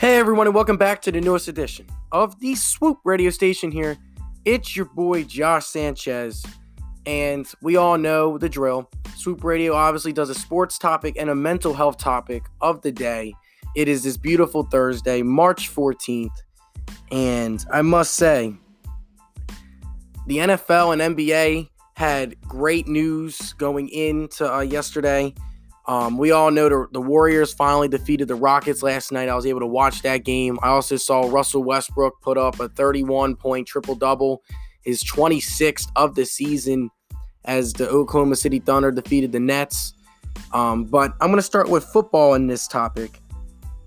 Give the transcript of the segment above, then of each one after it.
Hey everyone, and welcome back to the newest edition of the Swoop radio station here. It's your boy Josh Sanchez, and we all know the drill. Swoop Radio obviously does a sports topic and a mental health topic of the day. It is this beautiful Thursday, March 14th, and I must say, the NFL and NBA had great news going into uh, yesterday. Um, we all know the, the, Warriors finally defeated the Rockets last night. I was able to watch that game. I also saw Russell Westbrook put up a 31 point triple double, his 26th of the season, as the Oklahoma City Thunder defeated the Nets. Um, but I'm going to start with football in this topic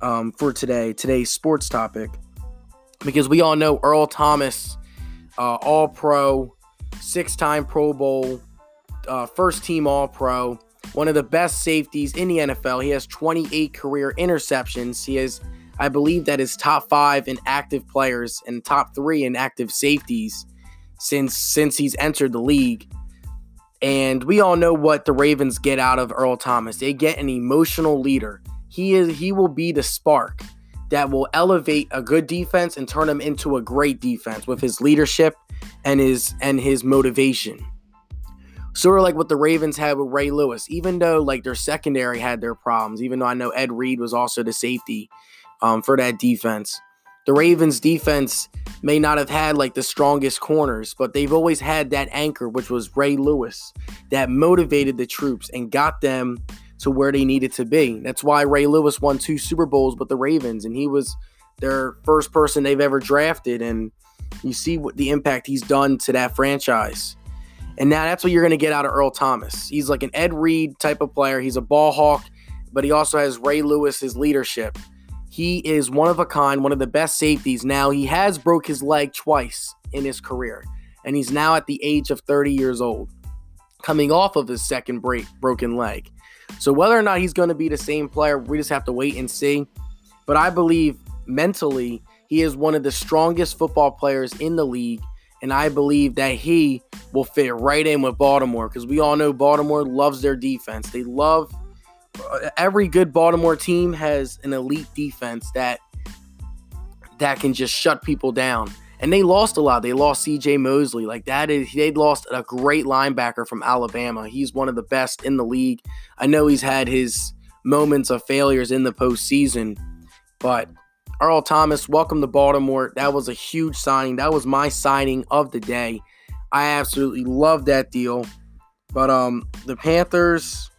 um, for today, today's sports topic, because we all know Earl Thomas, uh, All Pro, six time Pro Bowl, uh, first team All Pro one of the best safeties in the NFL. He has 28 career interceptions. He is, I believe, that is top five in active players and top three in active safeties since since he's entered the league. And we all know what the Ravens get out of Earl Thomas. They get an emotional leader. He is he will be the spark that will elevate a good defense and turn them into a great defense with his leadership and his and his motivation sort of like what the Ravens had with Ray Lewis, even though like their secondary had their problems, even though I know Ed Reed was also the safety um, for that defense. The Ravens defense may not have had like the strongest corners, but they've always had that anchor, which was Ray Lewis, that motivated the troops and got them to where they needed to be. That's why Ray Lewis won two Super Bowls with the Ravens, and he was their first person they've ever drafted. And you see what the impact he's done to that franchise. And now that's what you're going to get out of Earl Thomas. He's like an Ed Reed type of player. He's a ball hawk, but he also has Ray Lewis's leadership. He is one of a kind, one of the best safeties. Now he has broke his leg twice in his career, and he's now at the age of 30 years old, coming off of his second break broken leg. So whether or not he's going to be the same player, we just have to wait and see. But I believe mentally he is one of the strongest football players in the league and I believe that he will fit right in with Baltimore because we all know Baltimore loves their defense. They love uh, every good Baltimore team has an elite defense that that can just shut people down. And they lost a lot. They lost CJ Mosley. Like that is they lost a great linebacker from Alabama. He's one of the best in the league. I know he's had his moments of failures in the postseason, but Earl Thomas, welcome to Baltimore. That was a huge signing. That was my signing of the day. I absolutely love that deal. But um, the Panthers,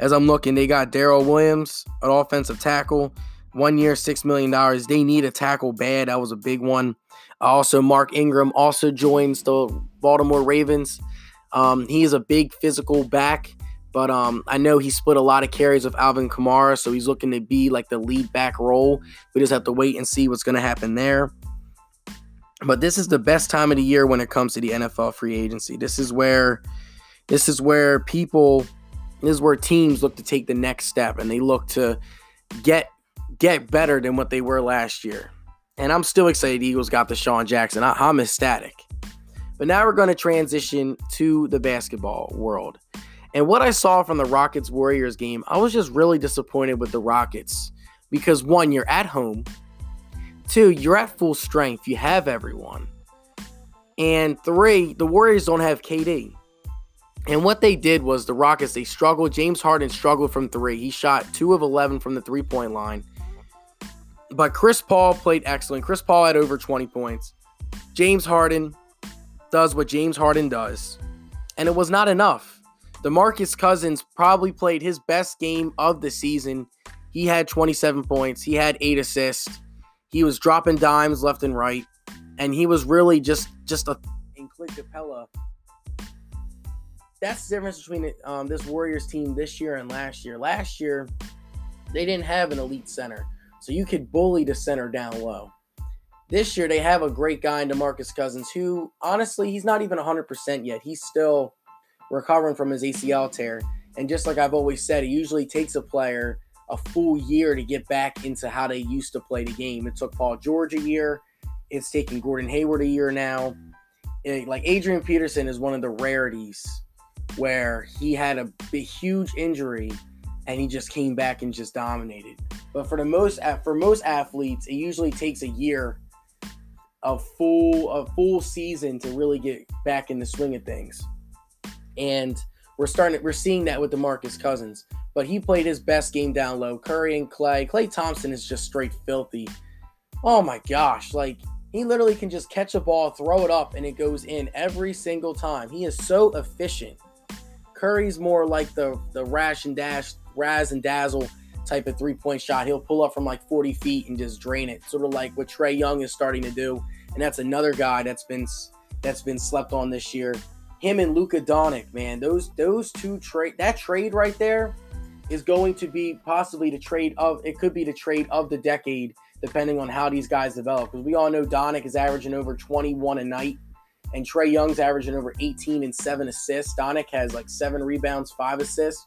as I'm looking, they got Daryl Williams, an offensive tackle, one year, six million dollars. They need a tackle bad. That was a big one. Also, Mark Ingram also joins the Baltimore Ravens. Um, he is a big physical back. But um, I know he split a lot of carries with Alvin Kamara, so he's looking to be like the lead back role. We just have to wait and see what's going to happen there. But this is the best time of the year when it comes to the NFL free agency. This is where this is where people this is where teams look to take the next step and they look to get get better than what they were last year. And I'm still excited Eagles got DeSean Jackson. I, I'm ecstatic. But now we're going to transition to the basketball world. And what I saw from the Rockets Warriors game, I was just really disappointed with the Rockets because one, you're at home. Two, you're at full strength. You have everyone. And three, the Warriors don't have KD. And what they did was the Rockets, they struggled. James Harden struggled from three. He shot two of 11 from the three point line. But Chris Paul played excellent. Chris Paul had over 20 points. James Harden does what James Harden does. And it was not enough. DeMarcus Cousins probably played his best game of the season. He had 27 points, he had 8 assists. He was dropping dimes left and right, and he was really just just a in Clint Capela. That's the difference between um, this Warriors team this year and last year. Last year, they didn't have an elite center, so you could bully the center down low. This year, they have a great guy in DeMarcus Cousins, who honestly, he's not even 100% yet. He's still recovering from his ACL tear. And just like I've always said, it usually takes a player a full year to get back into how they used to play the game. It took Paul George a year. It's taking Gordon Hayward a year now. It, like Adrian Peterson is one of the rarities where he had a, huge injury and he just came back and just dominated. But for the most for most athletes, it usually takes a year a full a full season to really get back in the swing of things. And we're starting we're seeing that with DeMarcus Cousins. But he played his best game down low. Curry and Klay. Klay Thompson is just straight filthy. Oh my gosh, like he literally can just catch a ball, throw it up, and it goes in every single time. He is so efficient. Curry's more like the the rash and dash, raz and dazzle type of three point shot. He'll pull up from like 40 feet and just drain it, sort of like what Trae Young is starting to do. And that's another guy that's been that's been slept on this year. Him and Luka Doncic, man, those those two trade that trade right there is going to be possibly the trade of it could be the trade of the decade depending on how these guys develop. Because we all know Doncic is averaging over 21 a night, and Trae Young's averaging over 18 and seven assists. Doncic has like seven rebounds, five assists.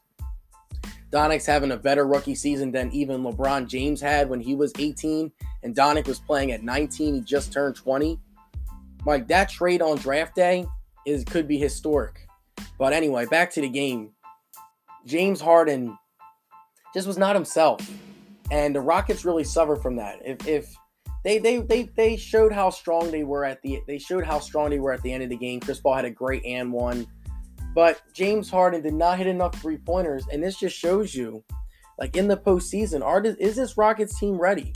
Doncic's having a better rookie season than even LeBron James had when he was 18, and Doncic was playing at 19. He just turned 20. Like that trade on draft day is could be historic. But anyway, back to the game. James Harden just was not himself, and the Rockets really suffered from that. If if they they they they showed how strong they were at the they showed how strong they were at the end of the game. Chris Paul had a great and one. But James Harden did not hit enough three pointers, and this just shows you, like in the postseason, are is this Rockets team ready?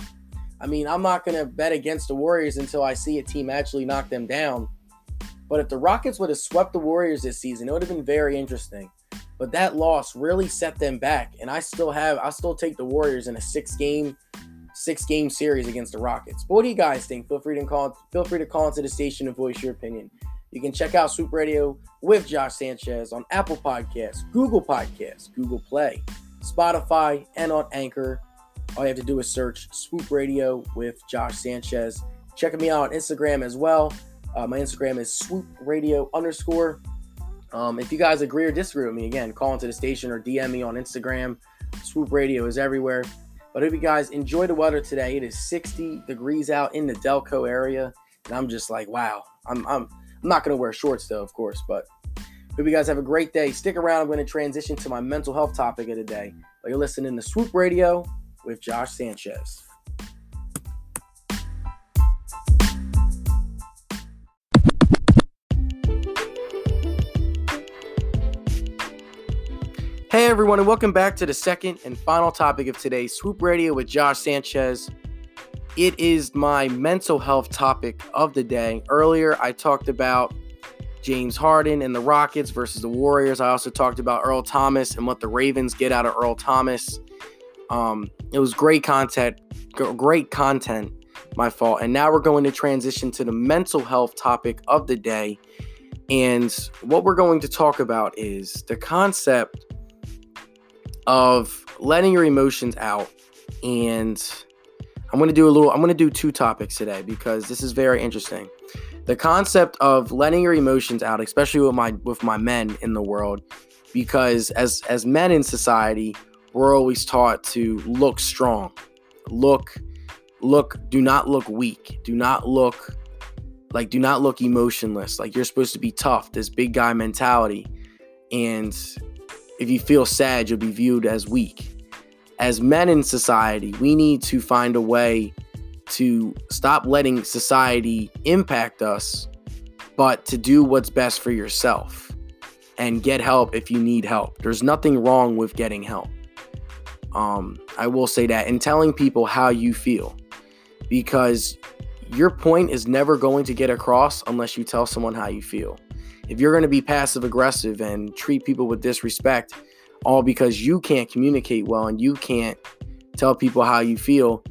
I mean, I'm not gonna bet against the Warriors until I see a team actually knock them down. But if the Rockets would have swept the Warriors this season, it would have been very interesting. But that loss really set them back, and I still have, I still take the Warriors in a six game, six game series against the Rockets. But what do you guys think? Feel free to call, feel free to call into the station and voice your opinion. You can check out Swoop Radio with Josh Sanchez on Apple Podcasts, Google Podcasts, Google Play, Spotify, and on Anchor. All you have to do is search Swoop Radio with Josh Sanchez. Check me out on Instagram as well. Uh, my Instagram is Swoop Radio underscore. Um, if you guys agree or disagree with me, again, call into the station or DM me on Instagram. Swoop Radio is everywhere. But if you guys enjoy the weather today, it is 60 degrees out in the Delco area, and I'm just like, wow, I'm I'm I'm not going to wear shorts though, of course, but hope you guys have a great day. Stick around. I'm going to transition to my mental health topic of the day. But you're listening to Swoop Radio with Josh Sanchez. Everyone, and welcome back to the second and final topic of today, Swoop Radio with Josh Sanchez. It is my mental health topic of the day. Earlier, I talked about James Harden and the Rockets versus the Warriors. I also talked about Earl Thomas and what the Ravens get out of Earl Thomas. Um, it was great content, great content, my fault. And now we're going to transition to the mental health topic of the day. And what we're going to talk about is the concept of letting your emotions out and I'm going to do a little, I'm going to do two topics today because this is very interesting. The concept of letting your emotions out, especially with my with my men in the world, because as as men in society, we're always taught to look strong, look, look, do not look weak, do not look like do not look emotionless. Like you're supposed to be tough, this big guy mentality. And if you feel sad, you'll be viewed as weak as men in society, we need to find a way to stop letting society impact us, but to do what's best for yourself and get help if you need help. There's nothing wrong with getting help. Um, I will say that and telling people how you feel because your point is never going to get across unless you tell someone how you feel. If you're going to be passive aggressive and treat people with disrespect, all because you can't communicate well and you can't tell people how you feel,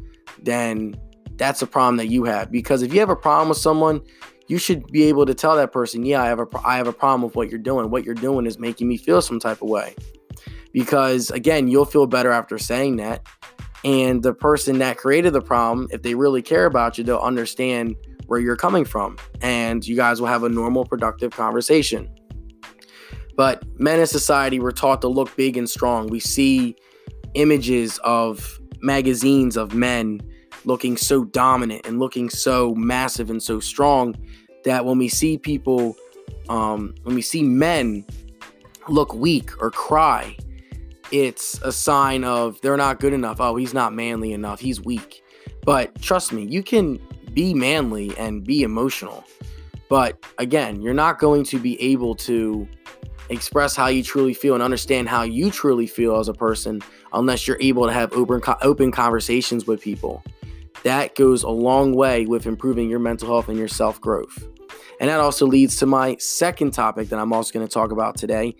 then that's a problem that you have. Because if you have a problem with someone, you should be able to tell that person, "Yeah, I have a I have a problem with what you're doing. What you're doing is making me feel some type of way." Because again, you'll feel better after saying that. And the person that created the problem, if they really care about you, they'll understand where you're coming from and you guys will have a normal productive conversation. But men in society were taught to look big and strong. We see images of magazines of men looking so dominant and looking so massive and so strong that when we see people, um, when we see men look weak or cry, it's a sign of they're not good enough. Oh, he's not manly enough. He's weak. But trust me, you can be manly and be emotional. But again, you're not going to be able to express how you truly feel and understand how you truly feel as a person unless you're able to have open open conversations with people. That goes a long way with improving your mental health and your self-growth. And that also leads to my second topic that I'm also going to talk about today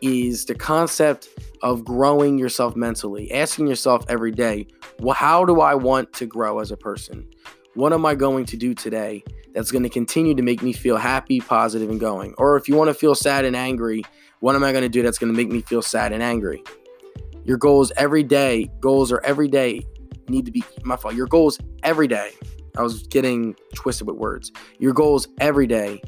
is the concept of growing yourself mentally. Asking yourself every day, well, how do I want to grow as a person? What am I going to do today that's going to continue to make me feel happy, positive, and going? Or if you want to feel sad and angry, what am I going to do that's going to make me feel sad and angry? Your goals every day, goals are every day need to be my fault. Your goals every day. I was getting twisted with words. Your goals every day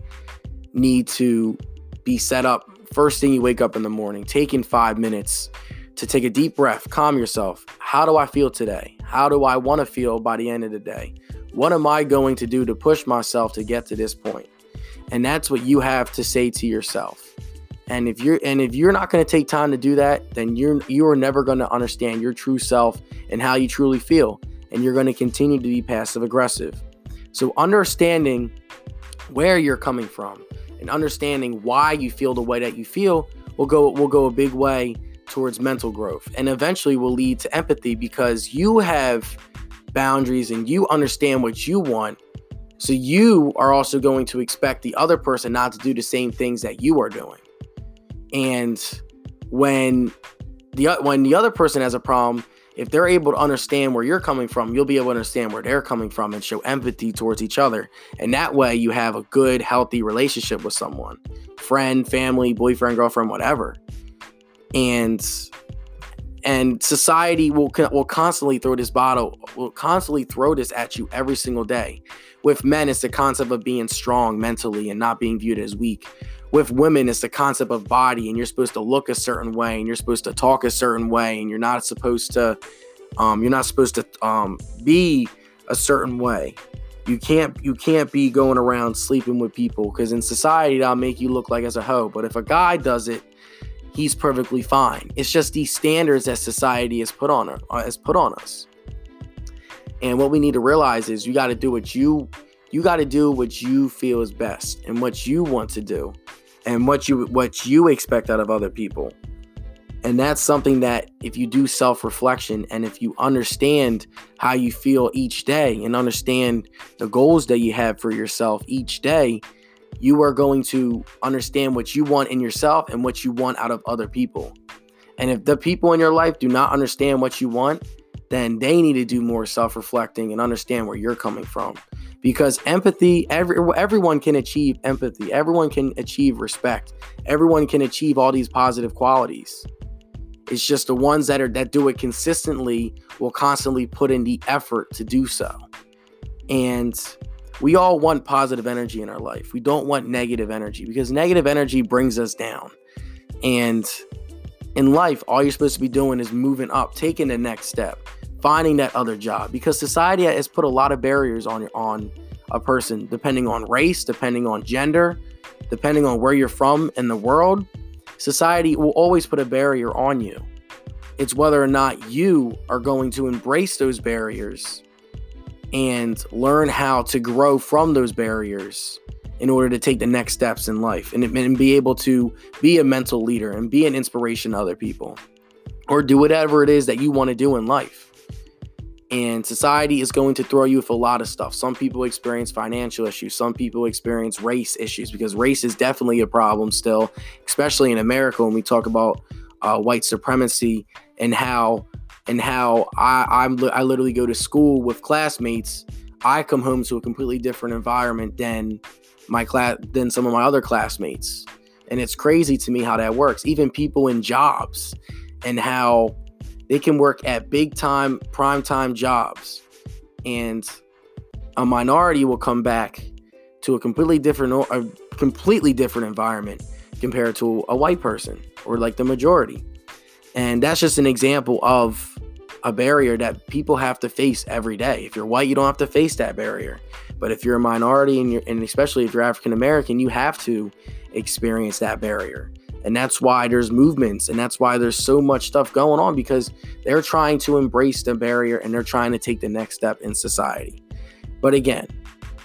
need to be set up first thing you wake up in the morning, taking five minutes to take a deep breath, calm yourself. How do I feel today? How do I want to feel by the end of the day? What am I going to do to push myself to get to this point? And that's what you have to say to yourself. And if you're and if you're not going to take time to do that, then you're you are never going to understand your true self and how you truly feel, and you're going to continue to be passive aggressive. So understanding where you're coming from and understanding why you feel the way that you feel will go will go a big way towards mental growth and eventually will lead to empathy because you have boundaries and you understand what you want so you are also going to expect the other person not to do the same things that you are doing and when the when the other person has a problem if they're able to understand where you're coming from, you'll be able to understand where they're coming from and show empathy towards each other. And that way you have a good, healthy relationship with someone friend, family, boyfriend, girlfriend, whatever. And and society will will constantly throw this bottle will constantly throw this at you every single day. With men, it's the concept of being strong mentally and not being viewed as weak with women it's the concept of body and you're supposed to look a certain way and you're supposed to talk a certain way and you're not supposed to um, you're not supposed to um, be a certain way you can't you can't be going around sleeping with people because in society that'll make you look like as a hoe but if a guy does it he's perfectly fine it's just these standards that society has put on uh, has put on us and what we need to realize is you got to do what you you got to do what you feel is best and what you want to do and what you what you expect out of other people. And that's something that if you do self-reflection and if you understand how you feel each day and understand the goals that you have for yourself each day, you are going to understand what you want in yourself and what you want out of other people. And if the people in your life do not understand what you want, then they need to do more self-reflecting and understand where you're coming from. Because empathy every, everyone can achieve empathy. Everyone can achieve respect. Everyone can achieve all these positive qualities. It's just the ones that are that do it consistently will constantly put in the effort to do so. And we all want positive energy in our life we don't want negative energy because negative energy brings us down and in life all you're supposed to be doing is moving up taking the next step finding that other job because society has put a lot of barriers on on a person depending on race, depending on gender, depending on where you're from in the world. Society will always put a barrier on you. It's whether or not you are going to embrace those barriers and learn how to grow from those barriers in order to take the next steps in life and, and be able to be a mental leader and be an inspiration to other people or do whatever it is that you want to do in life. And society is going to throw you with a lot of stuff. Some people experience financial issues. Some people experience race issues because race is definitely a problem still, especially in America when we talk about uh, white supremacy and how and how I I'm I literally go to school with classmates. I come home to a completely different environment than my class than some of my other classmates. And it's crazy to me how that works. Even people in jobs and how they can work at big time, prime time jobs, and a minority will come back to a completely different, a completely different environment compared to a white person or like the majority. And that's just an example of a barrier that people have to face every day. If you're white, you don't have to face that barrier. But if you're a minority and, you're, and especially if you're African American, you have to experience that barrier. And that's why there's movements and that's why there's so much stuff going on because they're trying to embrace the barrier and they're trying to take the next step in society. But again,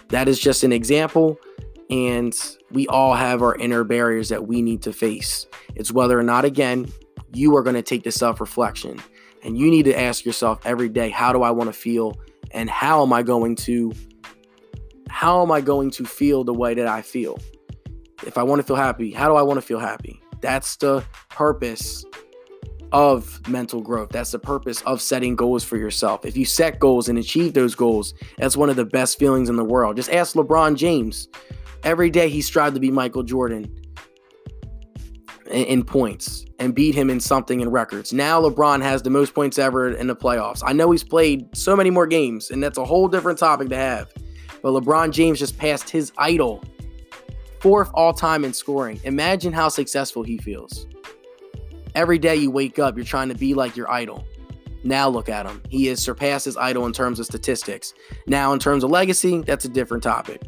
that is just an example. And we all have our inner barriers that we need to face. It's whether or not, again, you are going to take the self reflection and you need to ask yourself every day, how do I want to feel? And how am I going to how am I going to feel the way that I feel? If I want to feel happy, how do I want to feel happy? That's the purpose of mental growth. That's the purpose of setting goals for yourself. If you set goals and achieve those goals, that's one of the best feelings in the world. Just ask LeBron James. Every day he strived to be Michael Jordan in, points and beat him in something in records. Now LeBron has the most points ever in the playoffs. I know he's played so many more games, and that's a whole different topic to have. But LeBron James just passed his idol, fourth all time in scoring. Imagine how successful he feels. Every day you wake up, you're trying to be like your idol. Now look at him. He has surpassed his idol in terms of statistics. Now, in terms of legacy, that's a different topic.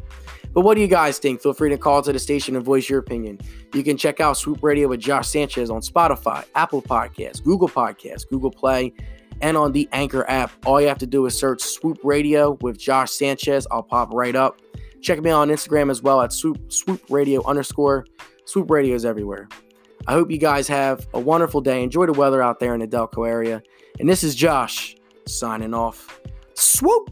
But what do you guys think? Feel free to call to the station and voice your opinion. You can check out Swoop Radio with Josh Sanchez on Spotify, Apple Podcasts, Google Podcasts, Google Play, and on the Anchor app. All you have to do is search Swoop Radio with Josh Sanchez. I'll pop right up. Check me out on Instagram as well at Swoop, Swoop Radio underscore. Swoop Radio is everywhere. I hope you guys have a wonderful day. Enjoy the weather out there in the Delco area. And this is Josh signing off. Swoop!